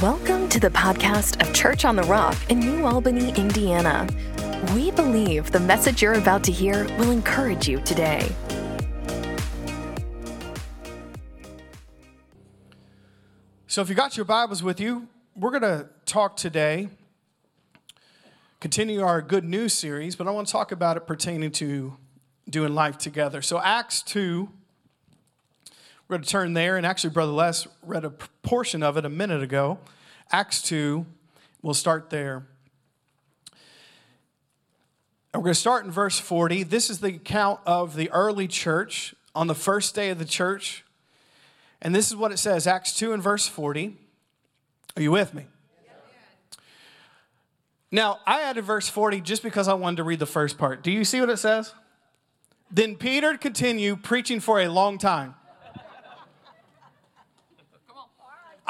Welcome to the podcast of Church on the Rock in New Albany, Indiana. We believe the message you're about to hear will encourage you today. So, if you got your Bibles with you, we're going to talk today, continue our good news series, but I want to talk about it pertaining to doing life together. So, Acts 2, we're going to turn there, and actually, Brother Les read a portion of it a minute ago. Acts 2, we'll start there. And we're going to start in verse 40. This is the account of the early church on the first day of the church. And this is what it says Acts 2 and verse 40. Are you with me? Now, I added verse 40 just because I wanted to read the first part. Do you see what it says? Then Peter continued preaching for a long time.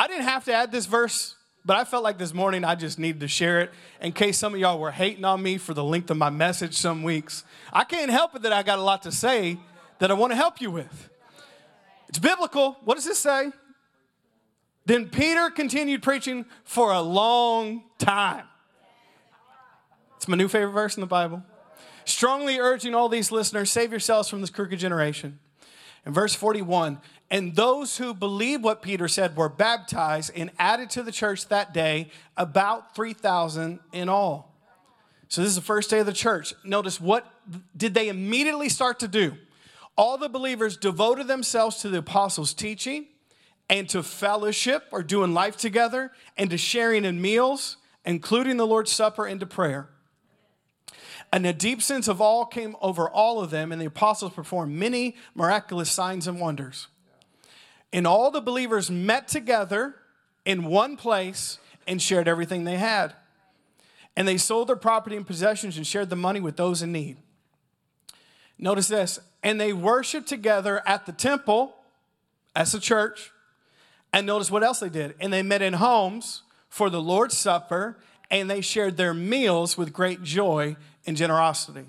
I didn't have to add this verse, but I felt like this morning I just needed to share it in case some of y'all were hating on me for the length of my message some weeks. I can't help it that I got a lot to say that I want to help you with. It's biblical. What does this say? Then Peter continued preaching for a long time. It's my new favorite verse in the Bible. Strongly urging all these listeners, save yourselves from this crooked generation. In verse 41, and those who believed what Peter said were baptized and added to the church that day, about 3,000 in all. So this is the first day of the church. Notice what did they immediately start to do? All the believers devoted themselves to the apostles' teaching and to fellowship or doing life together and to sharing in meals, including the Lord's Supper and to prayer. And a deep sense of awe came over all of them, and the apostles performed many miraculous signs and wonders. And all the believers met together in one place and shared everything they had. And they sold their property and possessions and shared the money with those in need. Notice this. And they worshiped together at the temple as a church. And notice what else they did. And they met in homes for the Lord's Supper and they shared their meals with great joy and generosity.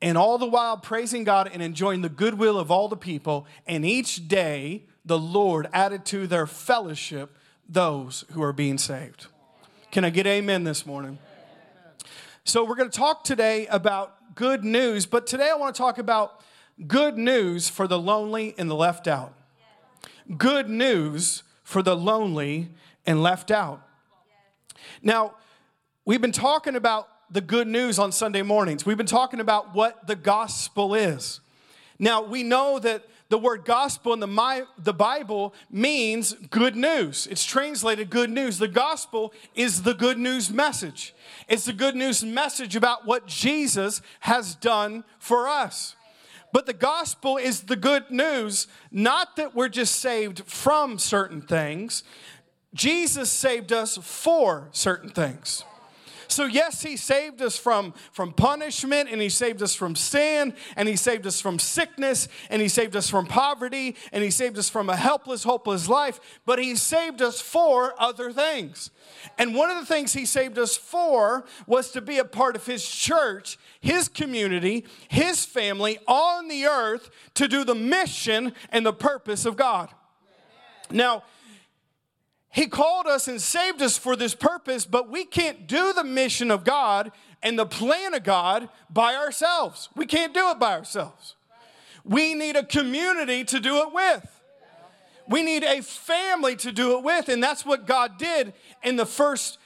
And all the while praising God and enjoying the goodwill of all the people. And each day the Lord added to their fellowship those who are being saved. Can I get amen this morning? So, we're going to talk today about good news, but today I want to talk about good news for the lonely and the left out. Good news for the lonely and left out. Now, we've been talking about the good news on Sunday mornings. We've been talking about what the gospel is. Now, we know that the word gospel in the, my, the Bible means good news. It's translated good news. The gospel is the good news message. It's the good news message about what Jesus has done for us. But the gospel is the good news, not that we're just saved from certain things. Jesus saved us for certain things. So, yes, He saved us from, from punishment, and He saved us from sin, and He saved us from sickness, and He saved us from poverty, and He saved us from a helpless, hopeless life, but He saved us for other things. And one of the things He saved us for was to be a part of His church, His community, His family on the earth to do the mission and the purpose of God. Now, he called us and saved us for this purpose, but we can't do the mission of God and the plan of God by ourselves. We can't do it by ourselves. We need a community to do it with. We need a family to do it with, and that's what God did in the first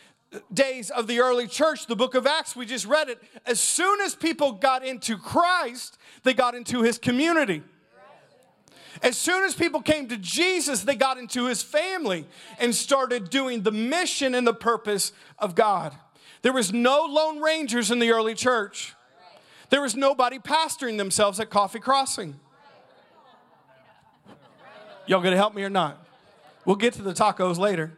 days of the early church. The book of Acts, we just read it. As soon as people got into Christ, they got into his community. As soon as people came to Jesus, they got into his family and started doing the mission and the purpose of God. There was no lone rangers in the early church. There was nobody pastoring themselves at Coffee Crossing. Y'all gonna help me or not? We'll get to the tacos later.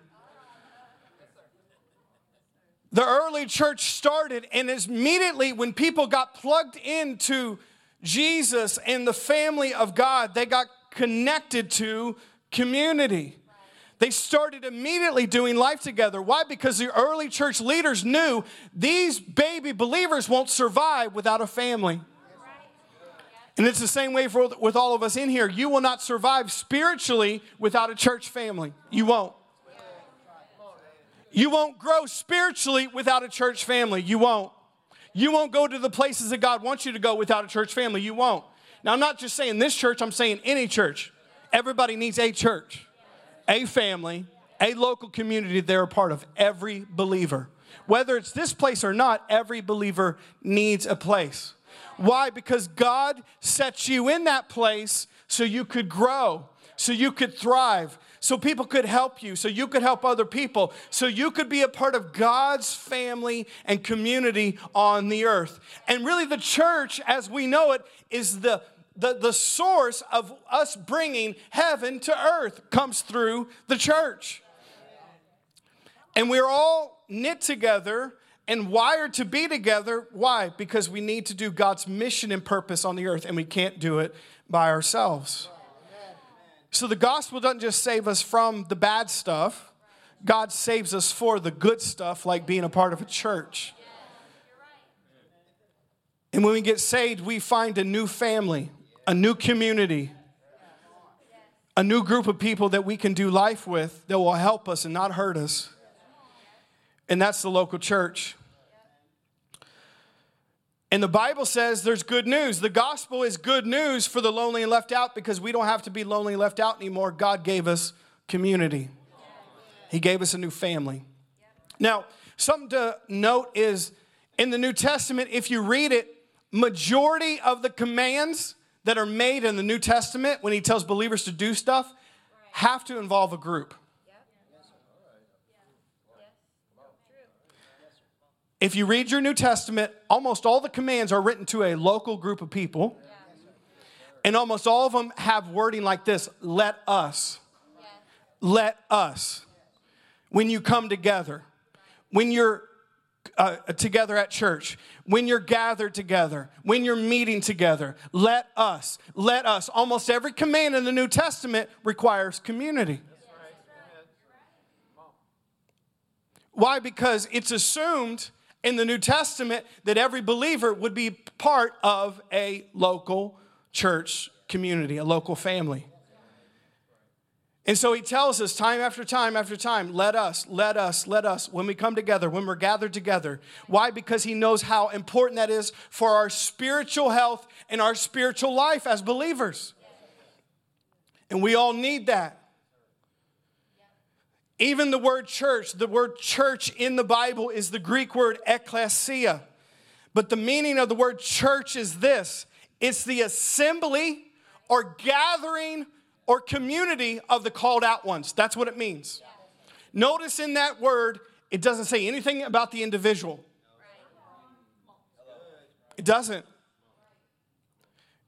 The early church started, and immediately when people got plugged into Jesus and the family of God, they got connected to community. They started immediately doing life together. Why? Because the early church leaders knew these baby believers won't survive without a family. And it's the same way for, with all of us in here. You will not survive spiritually without a church family. You won't. You won't grow spiritually without a church family. You won't. You won't go to the places that God wants you to go without a church family. You won't. Now, I'm not just saying this church, I'm saying any church. Everybody needs a church, a family, a local community they're a part of. Every believer. Whether it's this place or not, every believer needs a place. Why? Because God sets you in that place so you could grow, so you could thrive, so people could help you, so you could help other people, so you could be a part of God's family and community on the earth. And really, the church, as we know it, is the the, the source of us bringing heaven to earth comes through the church. And we're all knit together and wired to be together. Why? Because we need to do God's mission and purpose on the earth, and we can't do it by ourselves. So the gospel doesn't just save us from the bad stuff, God saves us for the good stuff, like being a part of a church. And when we get saved, we find a new family, a new community, a new group of people that we can do life with that will help us and not hurt us. And that's the local church. And the Bible says there's good news. The gospel is good news for the lonely and left out because we don't have to be lonely and left out anymore. God gave us community, He gave us a new family. Now, something to note is in the New Testament, if you read it, majority of the commands that are made in the New Testament when He tells believers to do stuff have to involve a group. If you read your New Testament, almost all the commands are written to a local group of people. And almost all of them have wording like this let us. Let us. When you come together, when you're uh, together at church, when you're gathered together, when you're meeting together, let us. Let us. Almost every command in the New Testament requires community. Why? Because it's assumed in the New Testament that every believer would be part of a local church community, a local family. And so he tells us time after time after time, let us, let us, let us, when we come together, when we're gathered together. Why? Because he knows how important that is for our spiritual health and our spiritual life as believers. And we all need that. Even the word church, the word church in the Bible is the Greek word ekklesia. But the meaning of the word church is this it's the assembly or gathering or community of the called out ones. That's what it means. Notice in that word, it doesn't say anything about the individual. It doesn't.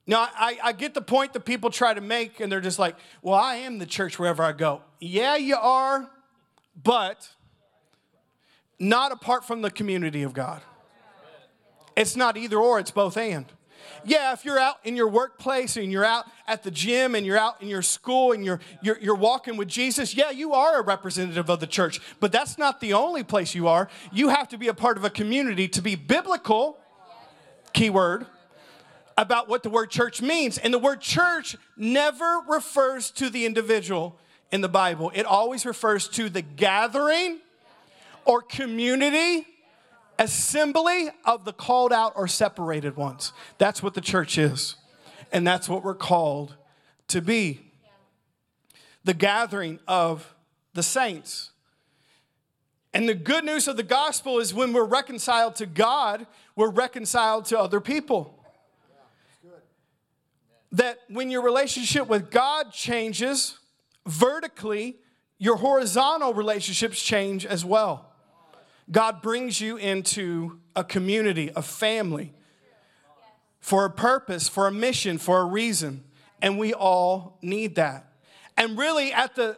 Now, I, I, get the point that people try to make, and they're just like, well, I am the church wherever I go. Yeah, you are, but not apart from the community of God. It's not either or, it's both and. Yeah, if you're out in your workplace and you're out at the gym and you're out in your school and you're, you're, you're walking with Jesus, yeah, you are a representative of the church, but that's not the only place you are. You have to be a part of a community to be biblical, keyword, about what the word church means. And the word church never refers to the individual, in the Bible, it always refers to the gathering or community, assembly of the called out or separated ones. That's what the church is. And that's what we're called to be the gathering of the saints. And the good news of the gospel is when we're reconciled to God, we're reconciled to other people. That when your relationship with God changes, vertically, your horizontal relationships change as well. God brings you into a community, a family, for a purpose, for a mission, for a reason. And we all need that. And really, at the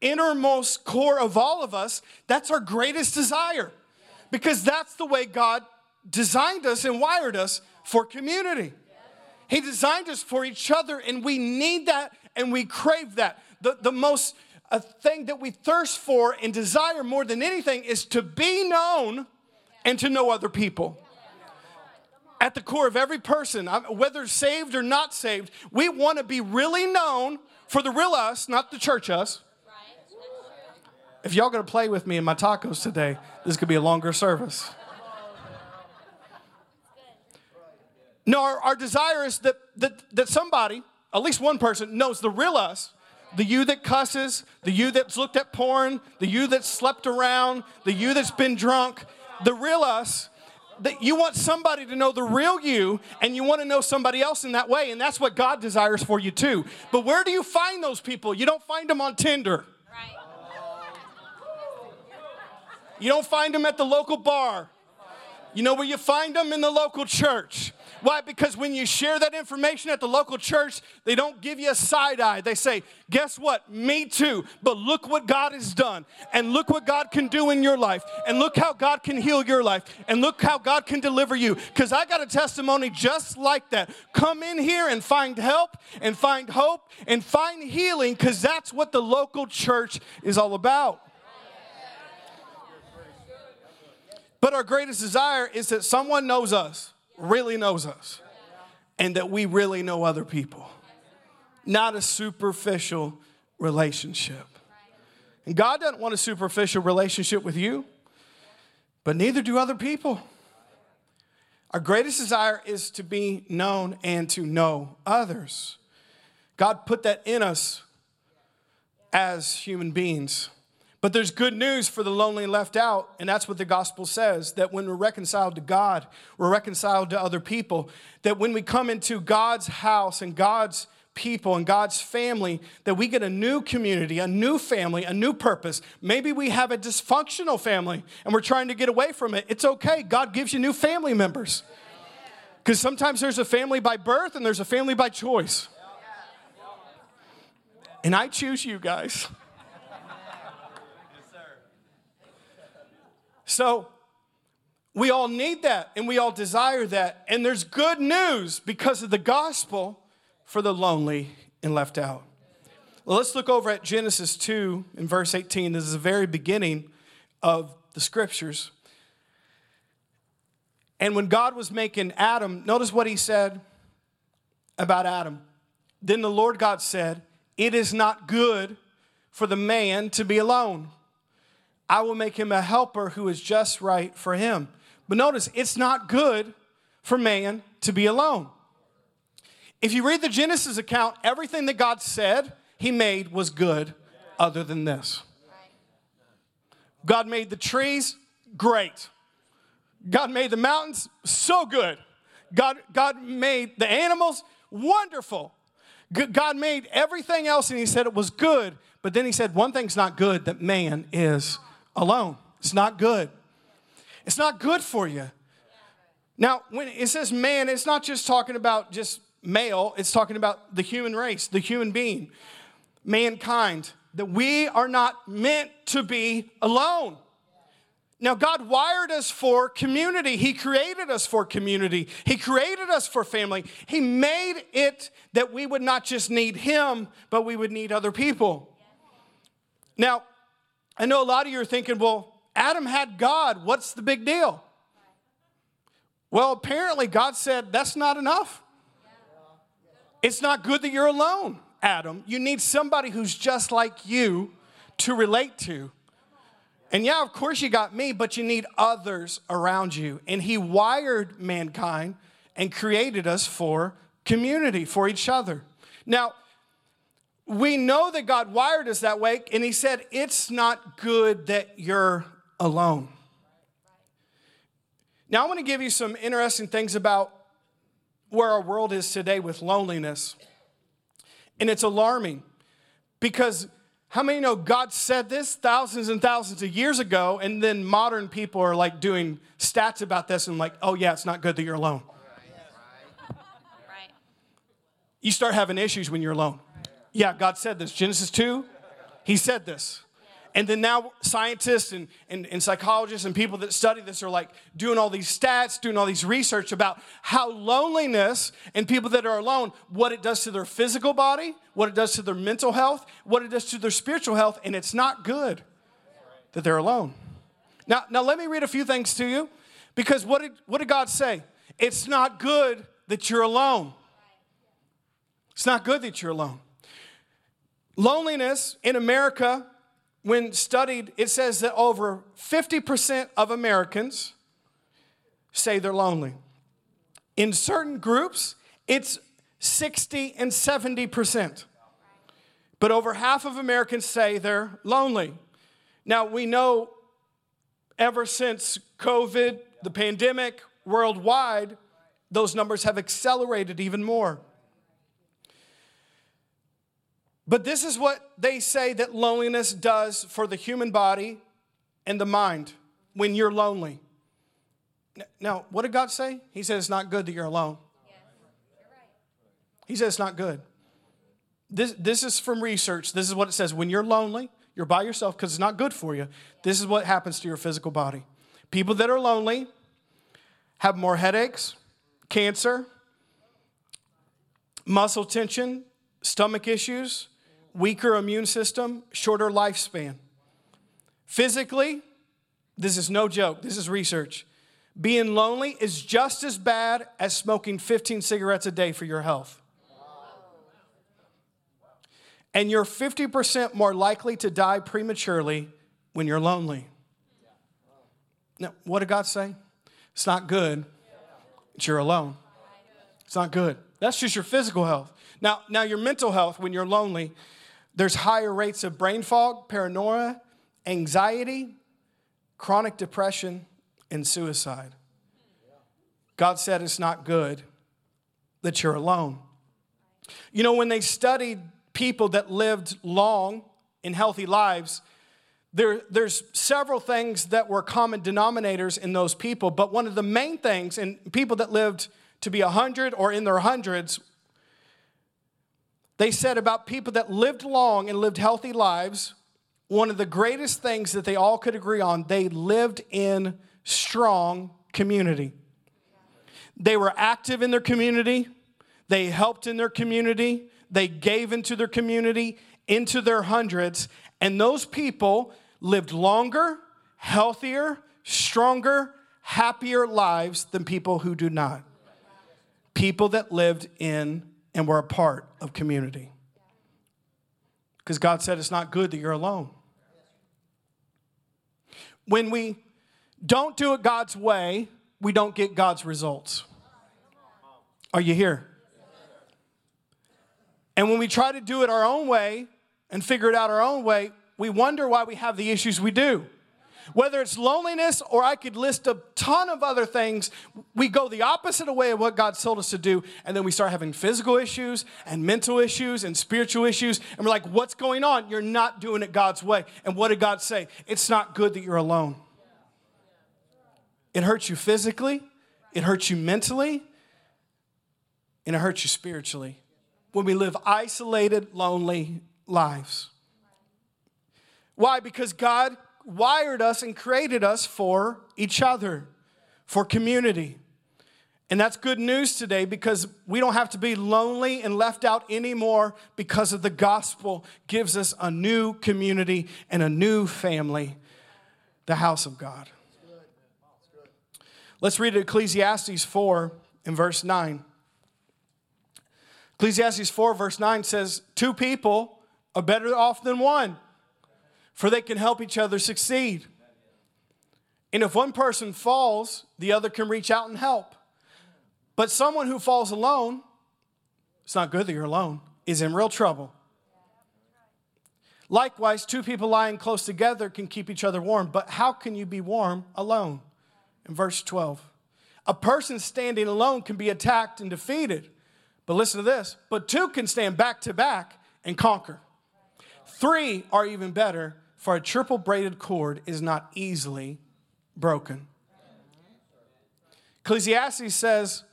innermost core of all of us, that's our greatest desire. Because that's the way God designed us and wired us for community. He designed us for each other, and we need that and we crave that the, the most a thing that we thirst for and desire more than anything is to be known and to know other people. At the core of every person, whether saved or not saved, we want to be really known for the real us, not the church us. If y'all gonna play with me in my tacos today, this could be a longer service. No, our, our desire is that, that, that somebody, at least one person, knows the real us. The you that cusses, the you that's looked at porn, the you that slept around, the you that's been drunk, the real us. That you want somebody to know the real you, and you want to know somebody else in that way, and that's what God desires for you too. But where do you find those people? You don't find them on Tinder. You don't find them at the local bar. You know where you find them? In the local church. Why? Because when you share that information at the local church, they don't give you a side eye. They say, Guess what? Me too. But look what God has done. And look what God can do in your life. And look how God can heal your life. And look how God can deliver you. Because I got a testimony just like that. Come in here and find help and find hope and find healing because that's what the local church is all about. But our greatest desire is that someone knows us really knows us and that we really know other people, not a superficial relationship. And God doesn't want a superficial relationship with you, but neither do other people. Our greatest desire is to be known and to know others. God put that in us as human beings. But there's good news for the lonely and left out, and that's what the gospel says that when we're reconciled to God, we're reconciled to other people. That when we come into God's house and God's people and God's family, that we get a new community, a new family, a new purpose. Maybe we have a dysfunctional family and we're trying to get away from it. It's okay. God gives you new family members. Because sometimes there's a family by birth and there's a family by choice. And I choose you guys. So we all need that and we all desire that. And there's good news because of the gospel for the lonely and left out. Well, let's look over at Genesis 2 in verse 18. This is the very beginning of the scriptures. And when God was making Adam, notice what he said about Adam. Then the Lord God said, It is not good for the man to be alone. I will make him a helper who is just right for him. But notice, it's not good for man to be alone. If you read the Genesis account, everything that God said he made was good, other than this. God made the trees, great. God made the mountains, so good. God, God made the animals, wonderful. God made everything else and he said it was good. But then he said, one thing's not good that man is alone. It's not good. It's not good for you. Now, when it says man, it's not just talking about just male, it's talking about the human race, the human being, mankind, that we are not meant to be alone. Now, God wired us for community. He created us for community. He created us for family. He made it that we would not just need Him, but we would need other people. Now, I know a lot of you are thinking, well, Adam had God. What's the big deal? Well, apparently, God said that's not enough. It's not good that you're alone, Adam. You need somebody who's just like you to relate to. And yeah, of course, you got me, but you need others around you. And He wired mankind and created us for community, for each other. Now, we know that God wired us that way, and He said, It's not good that you're alone. Now, I want to give you some interesting things about where our world is today with loneliness. And it's alarming because how many know God said this thousands and thousands of years ago, and then modern people are like doing stats about this and like, oh, yeah, it's not good that you're alone. You start having issues when you're alone. Yeah, God said this. Genesis 2, He said this. And then now scientists and, and, and, psychologists and people that study this are like doing all these stats, doing all these research about how loneliness and people that are alone, what it does to their physical body, what it does to their mental health, what it does to their spiritual health, and it's not good that they're alone. Now, now let me read a few things to you because what did, what did God say? It's not good that you're alone. It's not good that you're alone. Loneliness in America when studied, it says that over 50% of Americans say they're lonely. In certain groups, it's 60 and 70%. But over half of Americans say they're lonely. Now, we know ever since COVID, the pandemic, worldwide, those numbers have accelerated even more. But this is what they say that loneliness does for the human body and the mind when you're lonely. Now, what did God say? He said it's not good that you're alone. He said it's not good. This, this is from research. This is what it says. When you're lonely, you're by yourself because it's not good for you. This is what happens to your physical body. People that are lonely have more headaches, cancer, muscle tension, stomach issues, weaker immune system, shorter lifespan. Physically, this is no joke, this is research. Being lonely is just as bad as smoking 15 cigarettes a day for your health. And you're 50% more likely to die prematurely when you're lonely. Now, what did God say? It's not good that you're alone. It's not good. That's just your physical health. Now, now your mental health when you're lonely, there's higher rates of brain fog, paranoia, anxiety, chronic depression, and suicide. God said it's not good that you're alone. You know, when they studied people that lived long and healthy lives, there, there's several things that were common denominators in those people, but one of the main things in people that lived to be 100 or in their hundreds they said about people that lived long and lived healthy lives, one of the greatest things that they all could agree on, they lived in strong community. They were active in their community, they helped in their community, they gave into their community, into their hundreds, and those people lived longer, healthier, stronger, happier lives than people who do not. People that lived in and we're a part of community. Because God said it's not good that you're alone. When we don't do it God's way, we don't get God's results. Are you here? And when we try to do it our own way and figure it out our own way, we wonder why we have the issues we do. Whether it's loneliness or I could list a ton of other things, we go the opposite way of what God told us to do, and then we start having physical issues and mental issues and spiritual issues, and we're like, what's going on? You're not doing it God's way. And what did God say? It's not good that you're alone. It hurts you physically, it hurts you mentally, and it hurts you spiritually when we live isolated, lonely lives. Why? Because God wired us and created us for each other, for community. And that's good news today because we don't have to be lonely and left out anymore because of the gospel gives us a new community and a new family, the house of God. Let's read Ecclesiastes 4 in verse 9. Ecclesiastes 4, verse 9 says, Two people are better off than one for they can help each other succeed. And if one person falls, the other can reach out and help. But someone who falls alone, it's not good that you're alone, is in real trouble. Likewise, two people lying close together can keep each other warm, but how can you be warm alone? In verse 12, a person standing alone can be attacked and defeated. But listen to this, but two can stand back to back and conquer. Three are even better for a triple braided cord is not easily broken. Ecclesiastes says,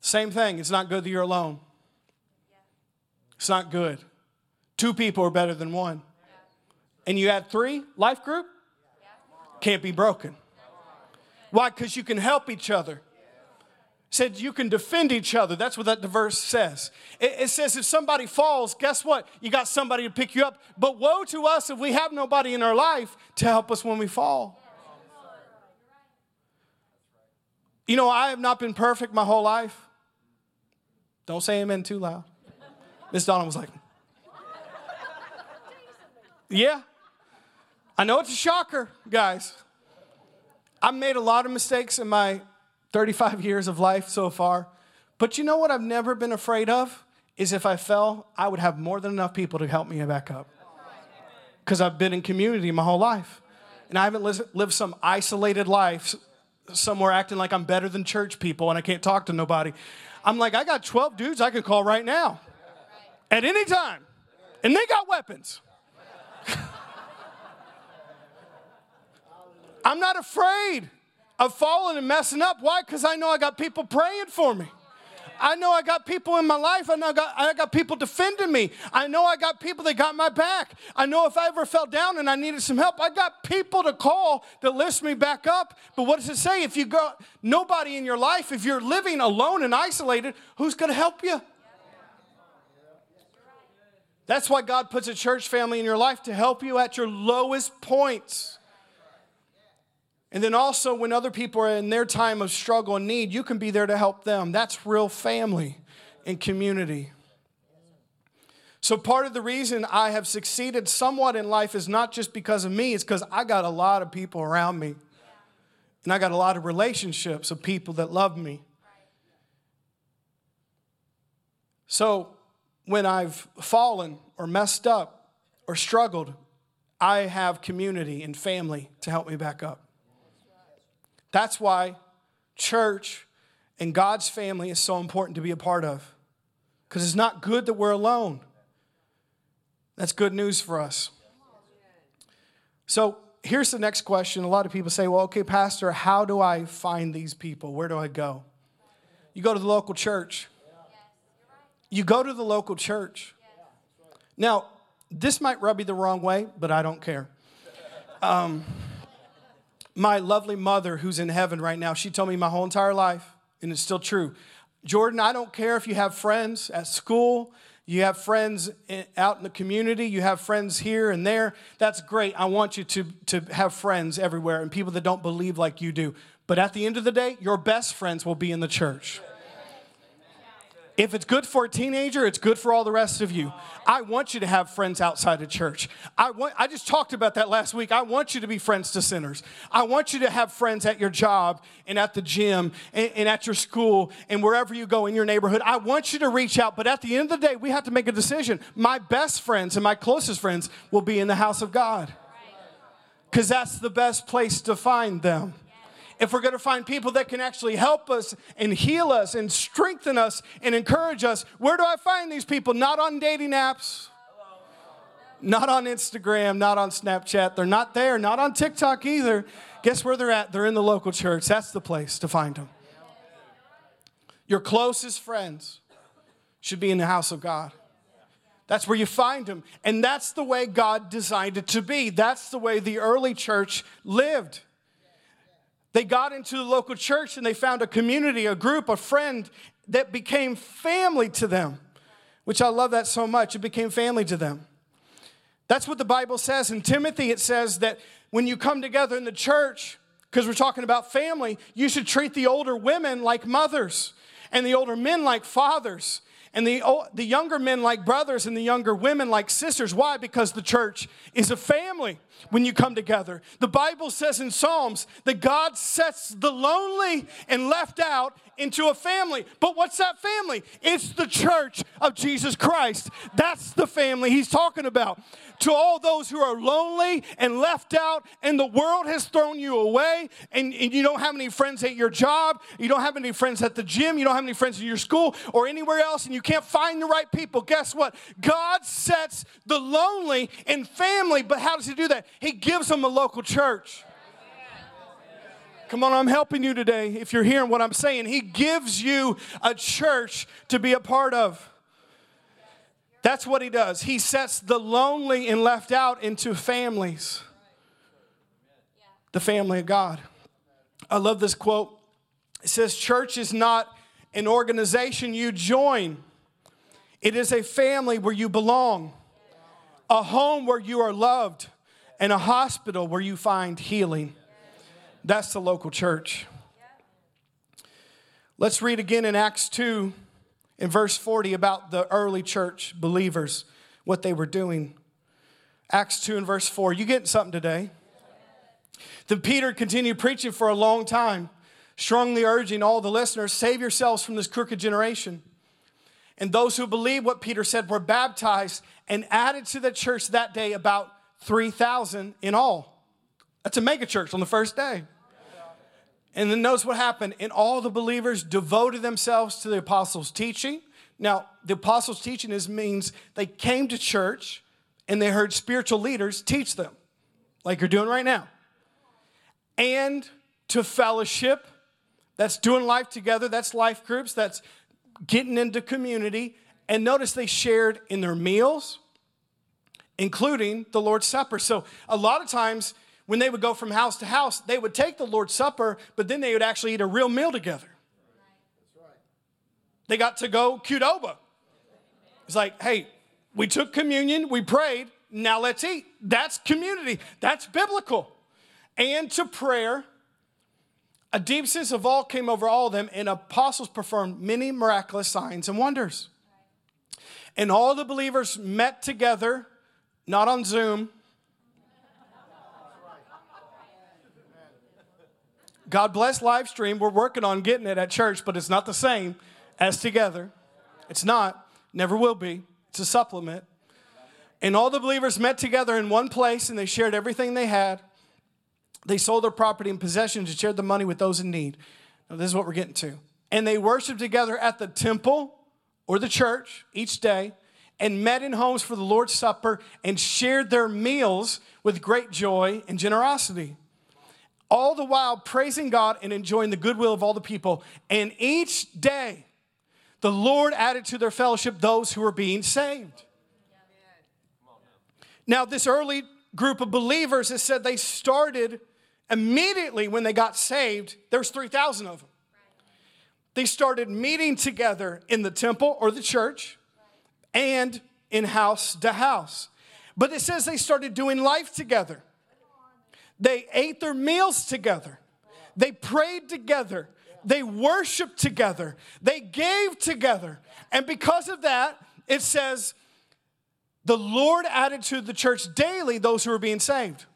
same thing. It's not good that you're alone. It's not good. Two people are better than one. And you add three, life group, can't be broken. Why? Because you can help each other said you can defend each other. That's what that verse says. It, it, says if somebody falls, guess what? You got somebody to pick you up. But woe to us if we have nobody in our life to help us when we fall. You know, I have not been perfect my whole life. Don't say amen too loud. Miss Donna was like, yeah. I know it's a shocker, guys. I've made a lot of mistakes in my 35 years of life so far. But you know what I've never been afraid of? Is if I fell, I would have more than enough people to help me back up. Because I've been in community my whole life. And I haven't lived some isolated life somewhere acting like I'm better than church people and I can't talk to nobody. I'm like, I got 12 dudes I can call right now at any time. And they got weapons. I'm not afraid of falling and messing up. Why? Because I know I got people praying for me. I know I got people in my life. I know I got, I got people defending me. I know I got people that got my back. I know if I ever fell down and I needed some help, I got people to call that lift me back up. But what does it say? If you got nobody in your life, if you're living alone and isolated, who's going to help you? That's why God puts a church family in your life to help you at your lowest points. And then also, when other people are in their time of struggle and need, you can be there to help them. That's real family and community. So, part of the reason I have succeeded somewhat in life is not just because of me, it's because I got a lot of people around me. And I got a lot of relationships of people that love me. So, when I've fallen or messed up or struggled, I have community and family to help me back up. That's why church and God's family is so important to be a part of. Because it's not good that we're alone. That's good news for us. So here's the next question. A lot of people say, well, okay, Pastor, how do I find these people? Where do I go? You go to the local church. You go to the local church. Now, this might rub you the wrong way, but I don't care. Um, my lovely mother, who's in heaven right now, she told me my whole entire life, and it's still true. Jordan, I don't care if you have friends at school, you have friends out in the community, you have friends here and there. That's great. I want you to, to have friends everywhere and people that don't believe like you do. But at the end of the day, your best friends will be in the church. If it's good for a teenager, it's good for all the rest of you. I want you to have friends outside of church. I, want, I just talked about that last week. I want you to be friends to sinners. I want you to have friends at your job and at the gym and, and at your school and wherever you go in your neighborhood. I want you to reach out, but at the end of the day, we have to make a decision. My best friends and my closest friends will be in the house of God because that's the best place to find them if we're going to find people that can actually help us and heal us and strengthen us and encourage us, where do I find these people? Not on dating apps, not on Instagram, not on Snapchat. They're not there, not on TikTok either. Guess where they're at? They're in the local church. That's the place to find them. Your closest friends should be in the house of God. That's where you find them. And that's the way God designed it to be. That's the way the early church lived. They got into the local church and they found a community, a group, a friend that became family to them, which I love that so much. It became family to them. That's what the Bible says. In Timothy, it says that when you come together in the church, because we're talking about family, you should treat the older women like mothers and the older men like fathers and the, the younger men like brothers and the younger women like sisters. Why? Because the church is a family when you come together. The Bible says in Psalms that God sets the lonely and left out into a family. But what's that family? It's the church of Jesus Christ. That's the family he's talking about. To all those who are lonely and left out, and the world has thrown you away, and, and you don't have any friends at your job, you don't have any friends at the gym, you don't have any friends in your school or anywhere else, and you can't find the right people. Guess what? God sets the lonely in family, but how does He do that? He gives them a local church. Come on, I'm helping you today. If you're hearing what I'm saying, He gives you a church to be a part of. That's what He does. He sets the lonely and left out into families, the family of God. I love this quote. It says, Church is not an organization you join, it is a family where you belong, a home where you are loved, and a hospital where you find healing. That's the local church. Let's read again in Acts 2 in verse 40 about the early church believers, what they were doing. Acts 2 and verse 4. You getting something today? Then Peter continued preaching for a long time, strongly urging all the listeners save yourselves from this crooked generation. And those who believed what Peter said were baptized and added to the church that day about 3,000 in all. That's a mega church on the first day. And then notice what happened. And all the believers devoted themselves to the apostles' teaching. Now, the apostles' teaching is means they came to church and they heard spiritual leaders teach them, like you're doing right now. And to fellowship, that's doing life together, that's life groups, that's getting into community. And notice they shared in their meals, including the Lord's Supper. So a lot of times when they would go from house to house, they would take the Lord's Supper, but then they would actually eat a real meal together. They got to go Qdoba. It's like, hey, we took communion, we prayed, now let's eat. That's community, that's biblical. And to prayer, a deep sense of awe came over all of them, and apostles performed many miraculous signs and wonders. And all the believers met together, not on Zoom. God bless live stream. We're working on getting it at church, but it's not the same as together. It's not, never will be. It's a supplement. And all the believers met together in one place and they shared everything they had. They sold their property and possessions and shared the money with those in need. Now, this is what we're getting to. And they worshiped together at the temple or the church each day and met in homes for the Lord's Supper and shared their meals with great joy and generosity. All the while praising God and enjoying the goodwill of all the people. And each day, the Lord added to their fellowship those who were being saved. Now, this early group of believers has said they started immediately when they got saved, there was 3,000 of them. They started meeting together in the temple or the church and in house to house. But it says they started doing life together. They ate their meals together. They prayed together. They worshiped together. They gave together. And because of that, it says the Lord added to the church daily those who were being saved.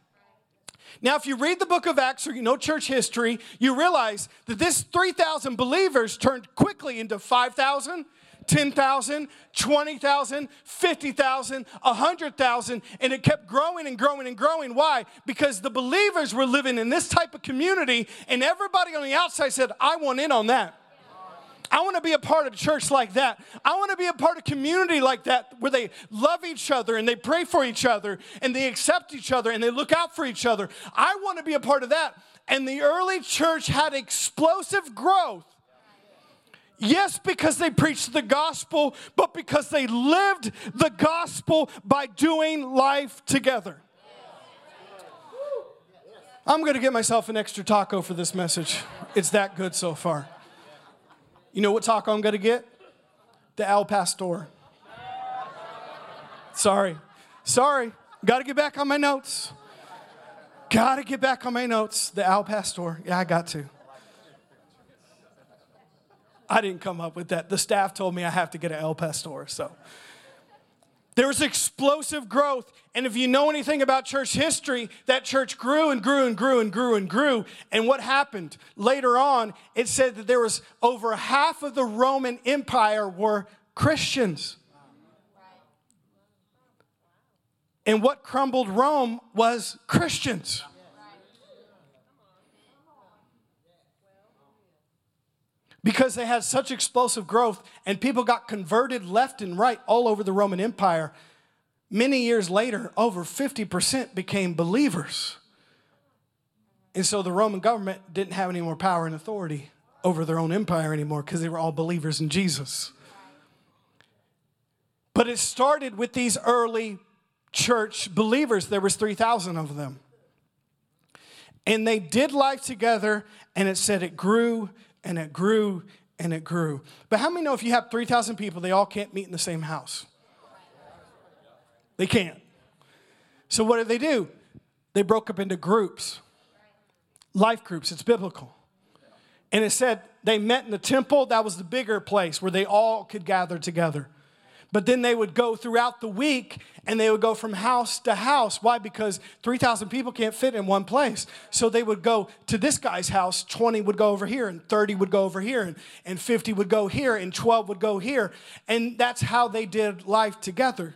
Now, if you read the book of Acts or you know church history, you realize that this 3,000 believers turned quickly into 5,000, 10,000, 20,000, 50,000, 100,000, and it kept growing and growing and growing. Why? Because the believers were living in this type of community, and everybody on the outside said, I want in on that. I want to be a part of a church like that. I want to be a part of community like that where they love each other and they pray for each other and they accept each other and they look out for each other. I want to be a part of that. And the early church had explosive growth. Yes, because they preached the gospel, but because they lived the gospel by doing life together. I'm going to get myself an extra taco for this message. It's that good so far. You know what taco I'm gonna get? The Al Pastor. Sorry. Sorry. Gotta get back on my notes. Gotta get back on my notes. The Al Pastor. Yeah, I got to. I didn't come up with that. The staff told me I have to get an El Pastor, so. There was explosive growth. And if you know anything about church history, that church grew and grew and grew and grew and grew. And what happened? Later on, it said that there was over half of the Roman Empire were Christians. And what crumbled Rome was Christians. Because they had such explosive growth and people got converted left and right all over the Roman Empire. Many years later, over 50% became believers. And so the Roman government didn't have any more power and authority over their own empire anymore because they were all believers in Jesus. But it started with these early church believers. There was 3,000 of them. And they did life together and it said it grew and it grew and it grew. But how many know if you have 3,000 people, they all can't meet in the same house? They can't. So what did they do? They broke up into groups, life groups. It's biblical. And it said they met in the temple. That was the bigger place where they all could gather together. But then they would go throughout the week and they would go from house to house. Why? Because 3,000 people can't fit in one place. So they would go to this guy's house, 20 would go over here, and 30 would go over here, and, and 50 would go here, and 12 would go here. And that's how they did life together,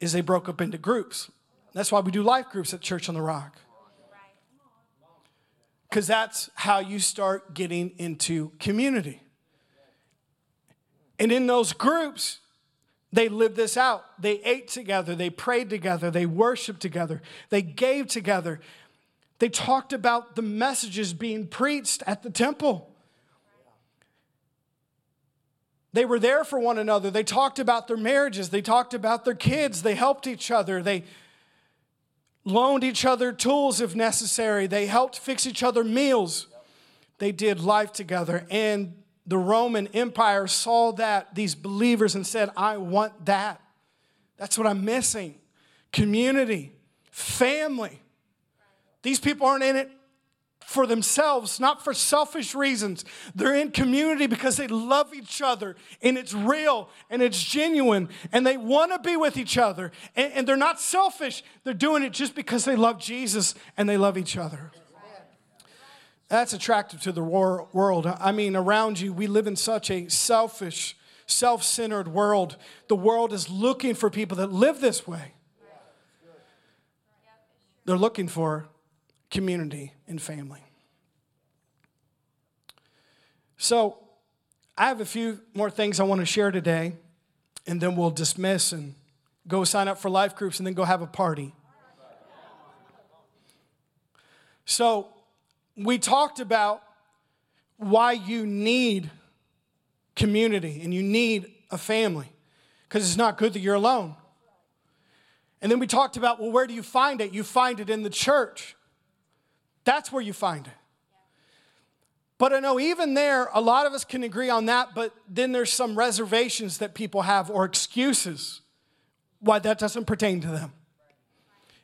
is they broke up into groups. That's why we do life groups at Church on the Rock. Because that's how you start getting into community. And in those groups, they lived this out. They ate together, they prayed together, they worshiped together, they gave together. They talked about the messages being preached at the temple. They were there for one another. They talked about their marriages. They talked about their kids. They helped each other. They loaned each other tools if necessary. They helped fix each other meals. They did life together. And the Roman Empire saw that, these believers, and said, I want that. That's what I'm missing. Community, family. These people aren't in it for themselves, not for selfish reasons. They're in community because they love each other and it's real and it's genuine and they want to be with each other. And, and, they're not selfish, they're doing it just because they love Jesus and they love each other. That's attractive to the world. I mean, around you, we live in such a selfish, self centered world. The world is looking for people that live this way. They're looking for community and family. So, I have a few more things I want to share today, and then we'll dismiss and go sign up for life groups and then go have a party. So, we talked about why you need community and you need a family because it's not good that you're alone. And then we talked about, well, where do you find it? You find it in the church. That's where you find it. But I know even there, a lot of us can agree on that, but then there's some reservations that people have or excuses why that doesn't pertain to them.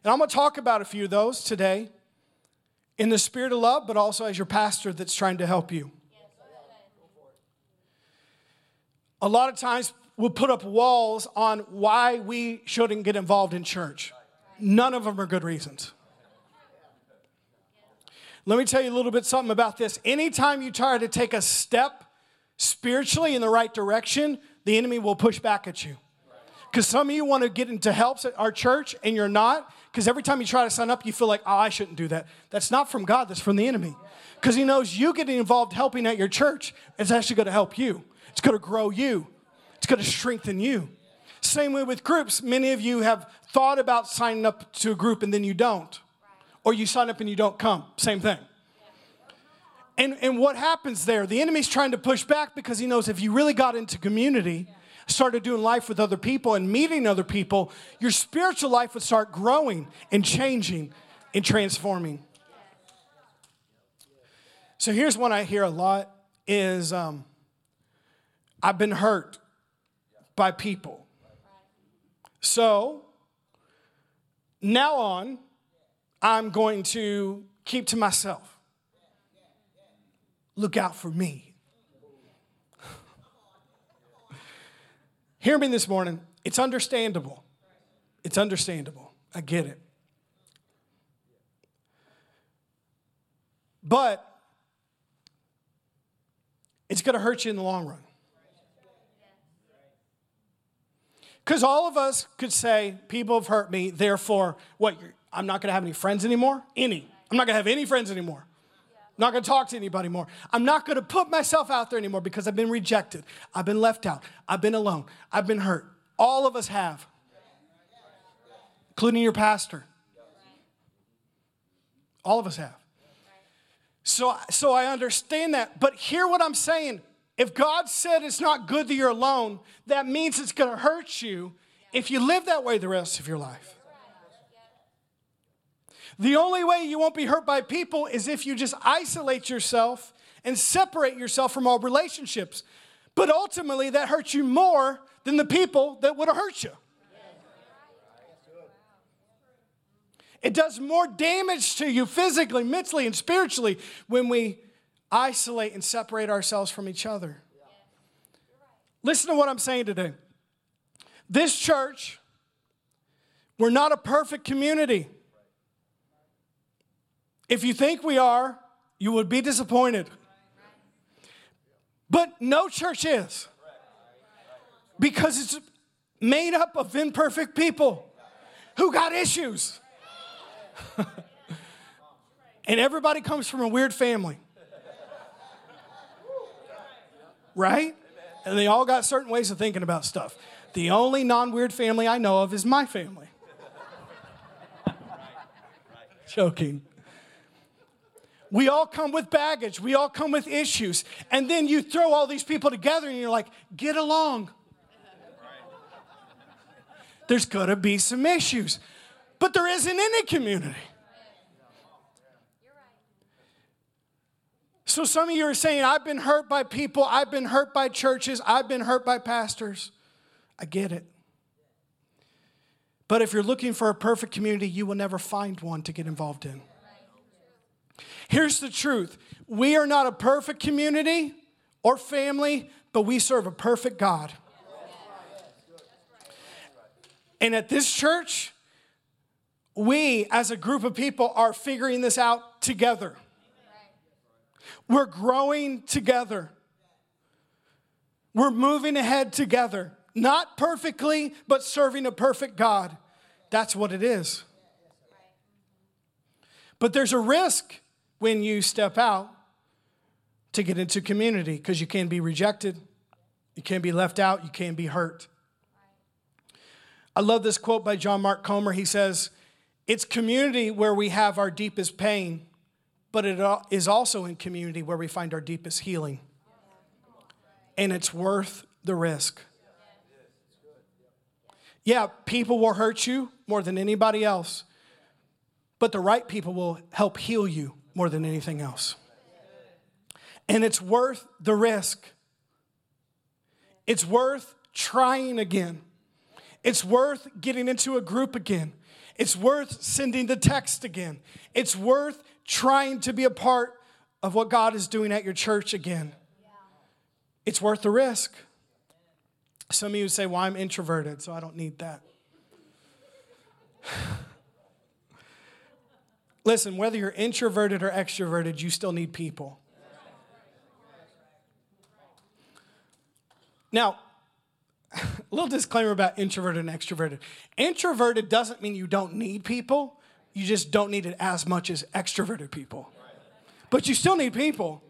And I'm gonna talk about a few of those today in the spirit of love, but also as your pastor that's trying to help you. A lot of times we'll put up walls on why we shouldn't get involved in church. None of them are good reasons. Let me tell you a little bit something about this. Anytime you try to take a step spiritually in the right direction, the enemy will push back at you. Because some of you want to get into helps at our church and you're not. Because every time you try to sign up, you feel like, oh, I shouldn't do that. That's not from God, that's from the enemy. Because he knows you getting involved helping at your church is actually going to help you, it's going to grow you, it's going to strengthen you. Same way with groups. Many of you have thought about signing up to a group and then you don't. Or you sign up and you don't come. Same thing. And, and what happens there? The enemy's trying to push back because he knows if you really got into community, started doing life with other people and meeting other people, your spiritual life would start growing and changing and transforming. So here's one I hear a lot is um, I've been hurt by people. So now on, I'm going to keep to myself. Look out for me. Hear me this morning. It's understandable. It's understandable. I get it. But it's going to hurt you in the long run. Because all of us could say, people have hurt me, therefore, what? I'm not going to have any friends anymore? Any. I'm not going to have any friends anymore not going to talk to anybody more. I'm not going to put myself out there anymore because I've been rejected. I've been left out. I've been alone. I've been hurt. All of us have, including your pastor. All of us have. So, so I understand that. But hear what I'm saying. If God said it's not good that you're alone, that means it's going to hurt you if you live that way the rest of your life. The only way you won't be hurt by people is if you just isolate yourself and separate yourself from all relationships. But ultimately, that hurts you more than the people that would have hurt you. It does more damage to you physically, mentally, and spiritually when we isolate and separate ourselves from each other. Listen to what I'm saying today. This church, we're not a perfect community. If you think we are, you would be disappointed. But no church is. Because it's made up of imperfect people who got issues. and everybody comes from a weird family. Right? And they all got certain ways of thinking about stuff. The only non weird family I know of is my family. Joking. We all come with baggage. We all come with issues. And then you throw all these people together and you're like, get along. There's gonna be some issues, but there isn't any community. So some of you are saying, I've been hurt by people, I've been hurt by churches, I've been hurt by pastors. I get it. But if you're looking for a perfect community, you will never find one to get involved in. Here's the truth we are not a perfect community or family, but we serve a perfect God. And at this church, we as a group of people are figuring this out together. We're growing together. We're moving ahead together. Not perfectly, but serving a perfect God. That's what it is. But there's a risk when you step out to get into community because you can't be rejected, you can't be left out, you can't be hurt. I love this quote by John Mark Comer. He says, It's community where we have our deepest pain, but it is also in community where we find our deepest healing. And it's worth the risk. Yeah, people will hurt you more than anybody else, but the right people will help heal you more than anything else. And it's worth the risk. It's worth trying again. It's worth getting into a group again. It's worth sending the text again. It's worth trying to be a part of what God is doing at your church again. It's worth the risk. Some of you say, Well, I'm introverted, so I don't need that. Listen, whether you're introverted or extroverted, you still need people. Now, a little disclaimer about introverted and extroverted. Introverted doesn't mean you don't need people, you just don't need it as much as extroverted people. But you still need people.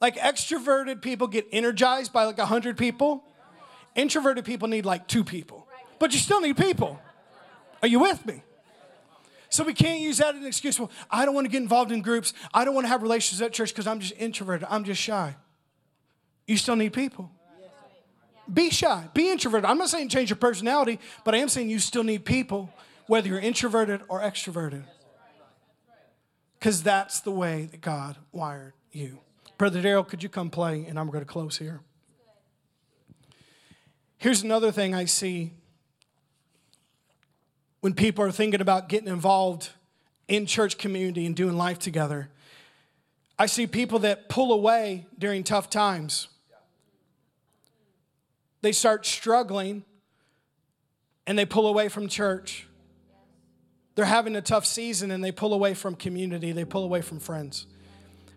Like extroverted people get energized by like 100 people, introverted people need like two people. But you still need people. Are you with me? So we can't use that as an excuse. Well, I don't want to get involved in groups. I don't want to have relationships at church because I'm just introverted. I'm just shy. You still need people. Be shy. Be introverted. I'm not saying change your personality, but I am saying you still need people, whether you're introverted or extroverted. Because that's the way that God wired you. Brother Daryl, could you come play? And I'm going to close here. Here's another thing I see when people are thinking about getting involved in church community and doing life together. I see people that pull away during tough times. They start struggling and they pull away from church. They're having a tough season and they pull away from community, they pull away from friends.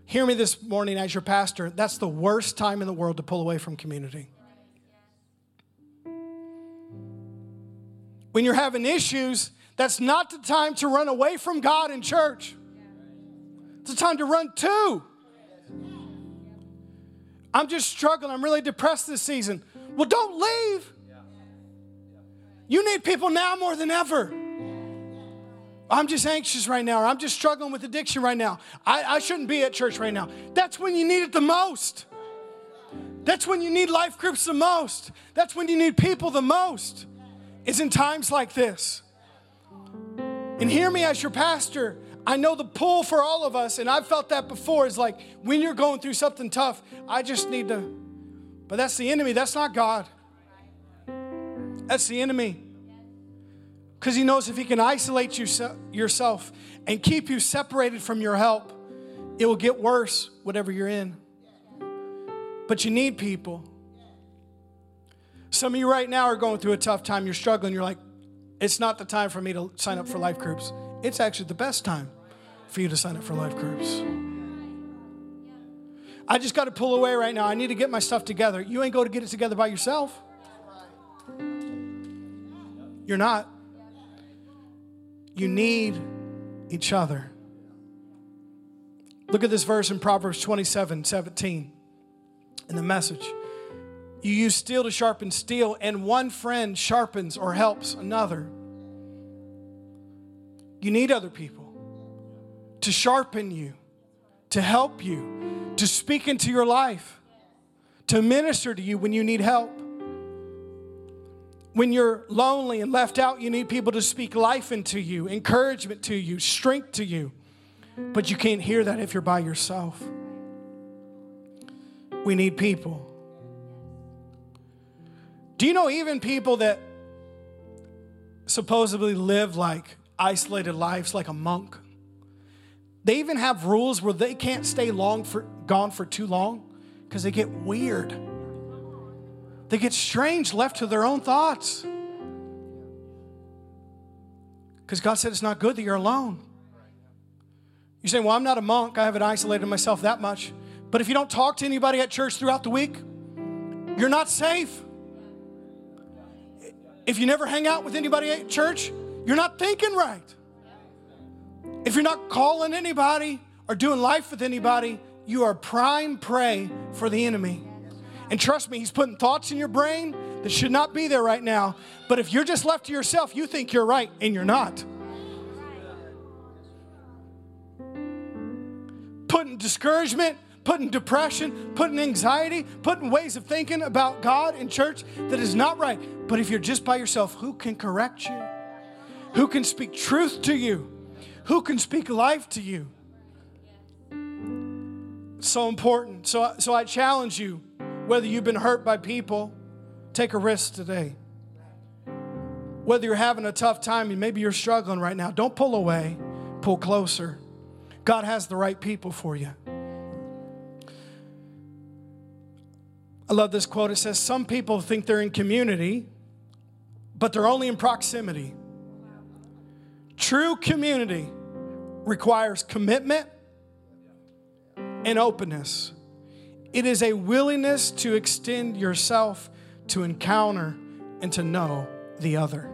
Hear me this morning as your pastor, that's the worst time in the world to pull away from community. When you're having issues, that's not the time to run away from God in church. It's the time to run to. I'm just struggling. I'm really depressed this season. Well, don't leave. You need people now more than ever. I'm just anxious right now, or I'm just struggling with addiction right now. I, I shouldn't be at church right now. That's when you need it the most. That's when you need life groups the most. That's when you need people the most is in times like this. And hear me as your pastor. I know the pull for all of us, and I've felt that before, is like when you're going through something tough, I just need to. But that's the enemy, that's not God. That's the enemy. Because he knows if he can isolate you, yourself and keep you separated from your help, it will get worse, whatever you're in. But you need people. Some of you right now are going through a tough time. You're struggling. You're like, it's not the time for me to sign up for life groups. It's actually the best time for you to sign up for life groups. I just got to pull away right now. I need to get my stuff together. You ain't going to get it together by yourself. You're not. You need each other. Look at this verse in Proverbs 27 17 in the message. You use steel to sharpen steel, and one friend sharpens or helps another. You need other people to sharpen you, to help you, to speak into your life, to minister to you when you need help. When you're lonely and left out, you need people to speak life into you, encouragement to you, strength to you. But you can't hear that if you're by yourself. We need people. Do you know even people that supposedly live like isolated lives like a monk? They even have rules where they can't stay long for gone for too long because they get weird. They get strange left to their own thoughts. Because God said it's not good that you're alone. You say, Well, I'm not a monk. I haven't isolated myself that much. But if you don't talk to anybody at church throughout the week, you're not safe. If you never hang out with anybody at church, you're not thinking right. If you're not calling anybody or doing life with anybody, you are prime prey for the enemy. And trust me, he's putting thoughts in your brain that should not be there right now. But if you're just left to yourself, you think you're right and you're not. Putting discouragement, putting depression, putting anxiety, putting ways of thinking about God in church that is not right. But if you're just by yourself, who can correct you? Who can speak truth to you? Who can speak life to you? So important. So, so I challenge you whether you've been hurt by people, take a risk today. Whether you're having a tough time and maybe you're struggling right now, don't pull away, pull closer. God has the right people for you. I love this quote. It says, Some people think they're in community, but they're only in proximity. True community requires commitment and openness. It is a willingness to extend yourself to encounter and to know the other.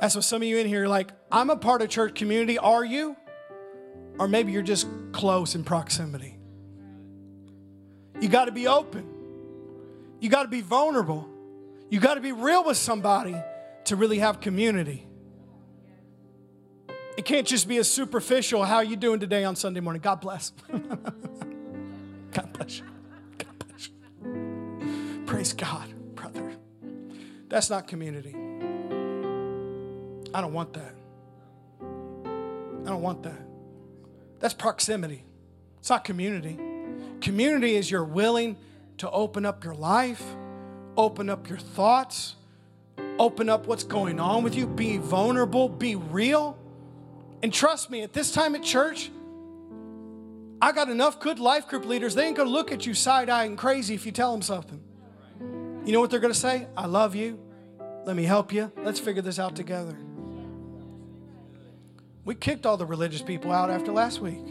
That's what some of you in here are like, I'm a part of church community. Are you? Or maybe you're just close in proximity. You got to be open. You got to be vulnerable. You got to be real with somebody to really have community. It can't just be a superficial, how are you doing today on Sunday morning? God bless. God bless you. God bless you. Praise God, brother. That's not community. I don't want that. I don't want that. That's proximity. It's not community. Community is you're willing to open up your life, open up your thoughts, open up what's going on with you, be vulnerable, be real. And trust me, at this time at church, I got enough good life group leaders, they ain't gonna look at you side eyeing crazy if you tell them something. You know what they're gonna say? I love you. Let me help you. Let's figure this out together. We kicked all the religious people out after last week.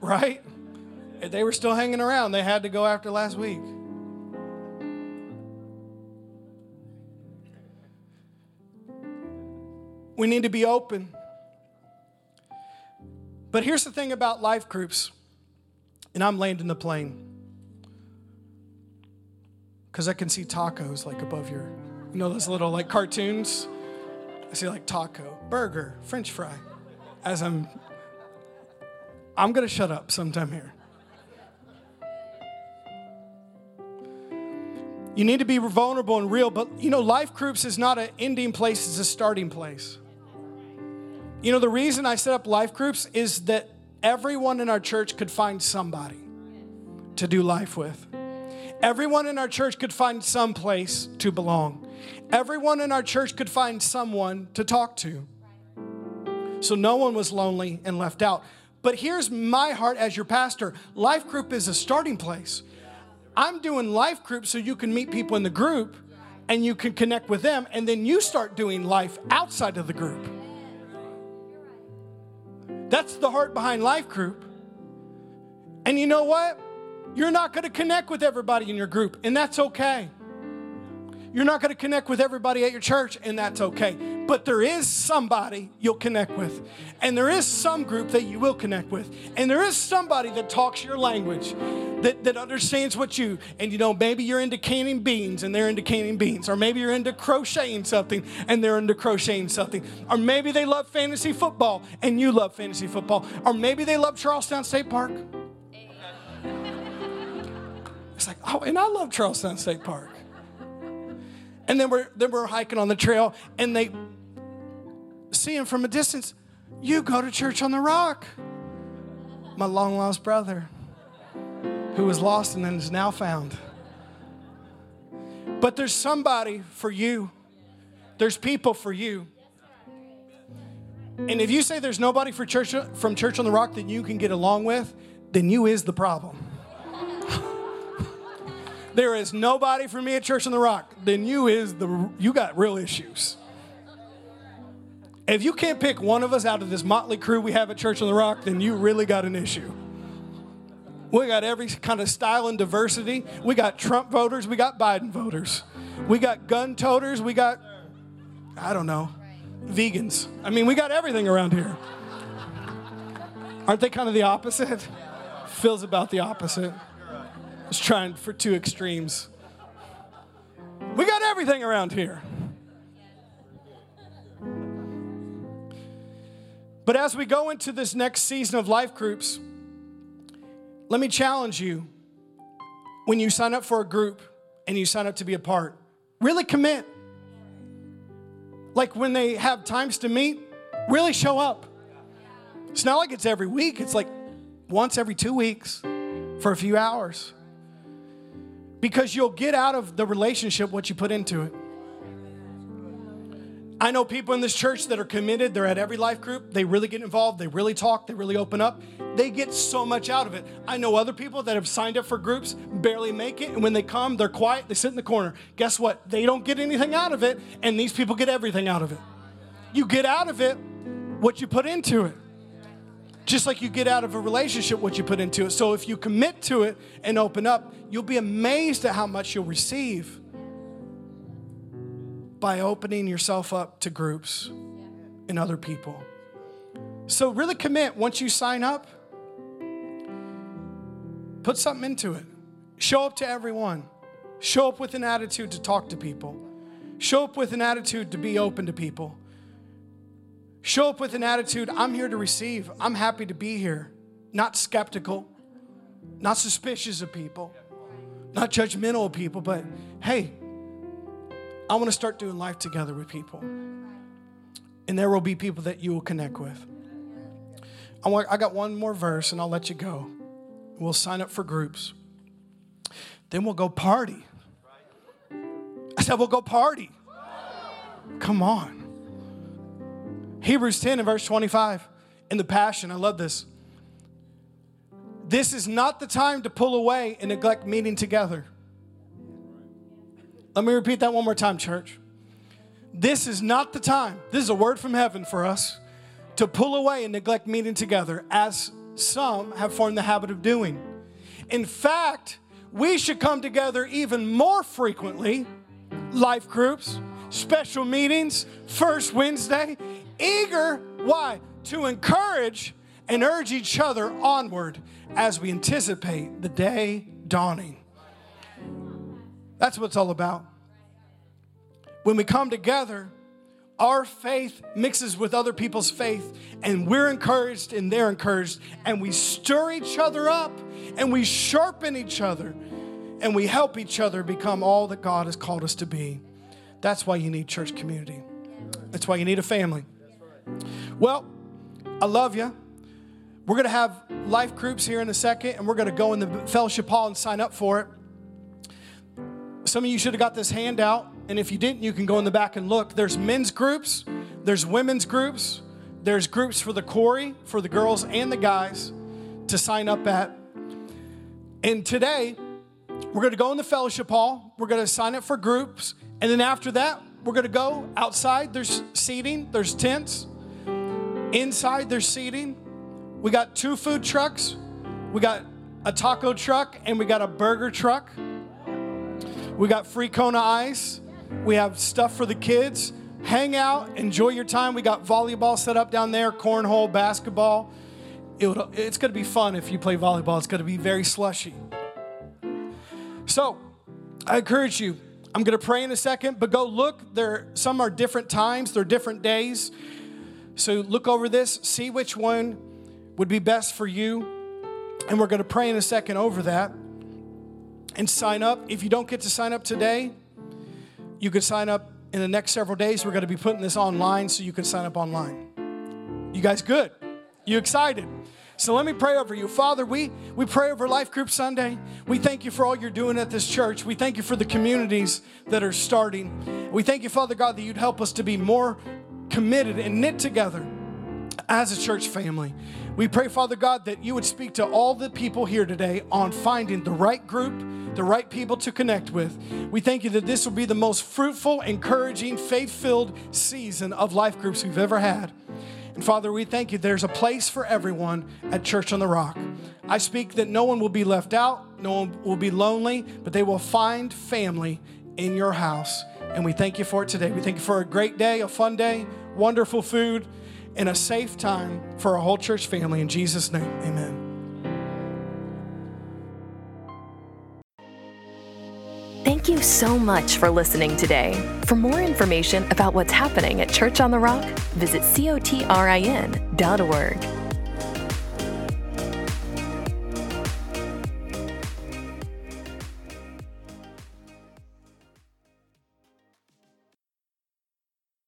Right? They were still hanging around, they had to go after last week. We need to be open. But here's the thing about life groups, and I'm landing the plane because I can see tacos like above your, you know, those little like cartoons. I see like taco, burger, French fry. As I'm, I'm gonna shut up sometime here. You need to be vulnerable and real, but you know, life groups is not an ending place, it's a starting place. You know, the reason I set up life groups is that everyone in our church could find somebody to do life with. Everyone in our church could find some place to belong. Everyone in our church could find someone to talk to. So no one was lonely and left out. But here's my heart as your pastor life group is a starting place. I'm doing life groups so you can meet people in the group and you can connect with them, and then you start doing life outside of the group. That's the heart behind life group. And you know what? You're not going to connect with everybody in your group, and that's okay. You're not going to connect with everybody at your church, and that's okay. But there is somebody you'll connect with, and there is some group that you will connect with, and there is somebody that talks your language, that, that understands what you, and you know, maybe you're into canning beans and they're into canning beans, or maybe you're into crocheting something and they're into crocheting something, or maybe they love fantasy football and you love fantasy football, or maybe they love Charlestown State Park. It's like, oh, and I love Charlestown State Park. And then we're then we're hiking on the trail, and they see him from a distance. You go to church on the rock. My long lost brother, who was lost and then is now found. But there's somebody for you. There's people for you. And if you say there's nobody for church from Church on the Rock that you can get along with, then you is the problem. there is nobody for me at Church on the Rock, then you is the you got real issues. If you can't pick one of us out of this motley crew we have at Church on the Rock, then you really got an issue. We got every kind of style and diversity. We got Trump voters, we got Biden voters. We got gun toters, we got I don't know, vegans. I mean, we got everything around here. Aren't they kind of the opposite? Feels about the opposite was trying for two extremes. We got everything around here. But as we go into this next season of life groups, let me challenge you when you sign up for a group and you sign up to be a part, really commit. Like when they have times to meet, really show up. It's not like it's every week, it's like once every two weeks for a few hours because you'll get out of the relationship what you put into it. I know people in this church that are committed, they're at every life group, they really get involved, they really talk, they really open up. They get so much out of it. I know other people that have signed up for groups, barely make it, and when they come, they're quiet, they sit in the corner. Guess what? They don't get anything out of it, and these people get everything out of it. You get out of it what you put into it just like you get out of a relationship what you put into it. So if you commit to it and open up, you'll be amazed at how much you'll receive by opening yourself up to groups and other people. So really commit once you sign up. Put something into it. Show up to everyone. Show up with an attitude to talk to people. Show up with an attitude to be open to people. Show up with an attitude I'm here to receive, I'm happy to be here, not skeptical, not suspicious of people, not judgmental of people, but hey, I want to start doing life together with people. And there will be people that you will connect with. I, want, I got one more verse and I'll let you go. We'll sign up for groups. Then we'll go party. I said, we'll go party. Come on. Hebrews 10 and verse 25 in the Passion. I love this. This is not the time to pull away and neglect meeting together. Let me repeat that one more time, church. This is not the time, this is a word from heaven for us, to pull away and neglect meeting together, as some have formed the habit of doing. In fact, we should come together even more frequently, life groups, special meetings, first Wednesday, eager, why? To encourage and urge each other onward as we anticipate the day dawning. That's what it's all about. When we come together, our faith mixes with other people's faith, and we're encouraged and they're encouraged, and we stir each other up and we sharpen each other and we help each other become all that God has called us to be. That's why you need church community. That's why you need a family. Well, I love you. We're going to have life groups here in a second, and we're going to go in the fellowship hall and sign up for it. Some of you should have got this handout, and if you didn't, you can go in the back and look. There's men's groups, there's women's groups, there's groups for the Corey, for the girls and the guys to sign up at. And today, we're going to go in the fellowship hall. We're going to sign up for groups. And then after that, we're going to go outside. There's seating, there's tents. Inside, there's seating. We got two food trucks. We got a taco truck and we got a burger truck. We got free Kona ice. We have stuff for the kids. Hang out, enjoy your time. We got volleyball set up down there, cornhole, basketball. It it's going to be fun if you play volleyball. It's going to be very slushy. So, I encourage you. I'm going to pray in a second, but go look. There, some are different times. They're different days. So look over this, see which one would be best for you, and we're going to pray in a second over that. And sign up. If you don't get to sign up today, you can sign up in the next several days. We're going to be putting this online so you can sign up online. You guys good? You excited? So let me pray over you. Father, we, we pray over Life Group Sunday. We thank you for all you're doing at this church. We thank you for the communities that are starting. We thank you, Father God, that you'd help us to be more committed and knit together as a church family. We pray, Father God, that you would speak to all the people here today on finding the right group, the right people to connect with. We thank you that this will be the most fruitful, encouraging, faith filled season of life groups we've ever had. And Father, we thank you there's a place for everyone at Church on the Rock. I speak that no one will be left out, no one will be lonely, but they will find family in your house. And we thank you for it today. We thank you for a great day, a fun day, wonderful food, and a safe time for our whole church family. In Jesus' name, amen. Thank you so much for listening today. For more information about what's happening at Church on the Rock, visit cotrin.org.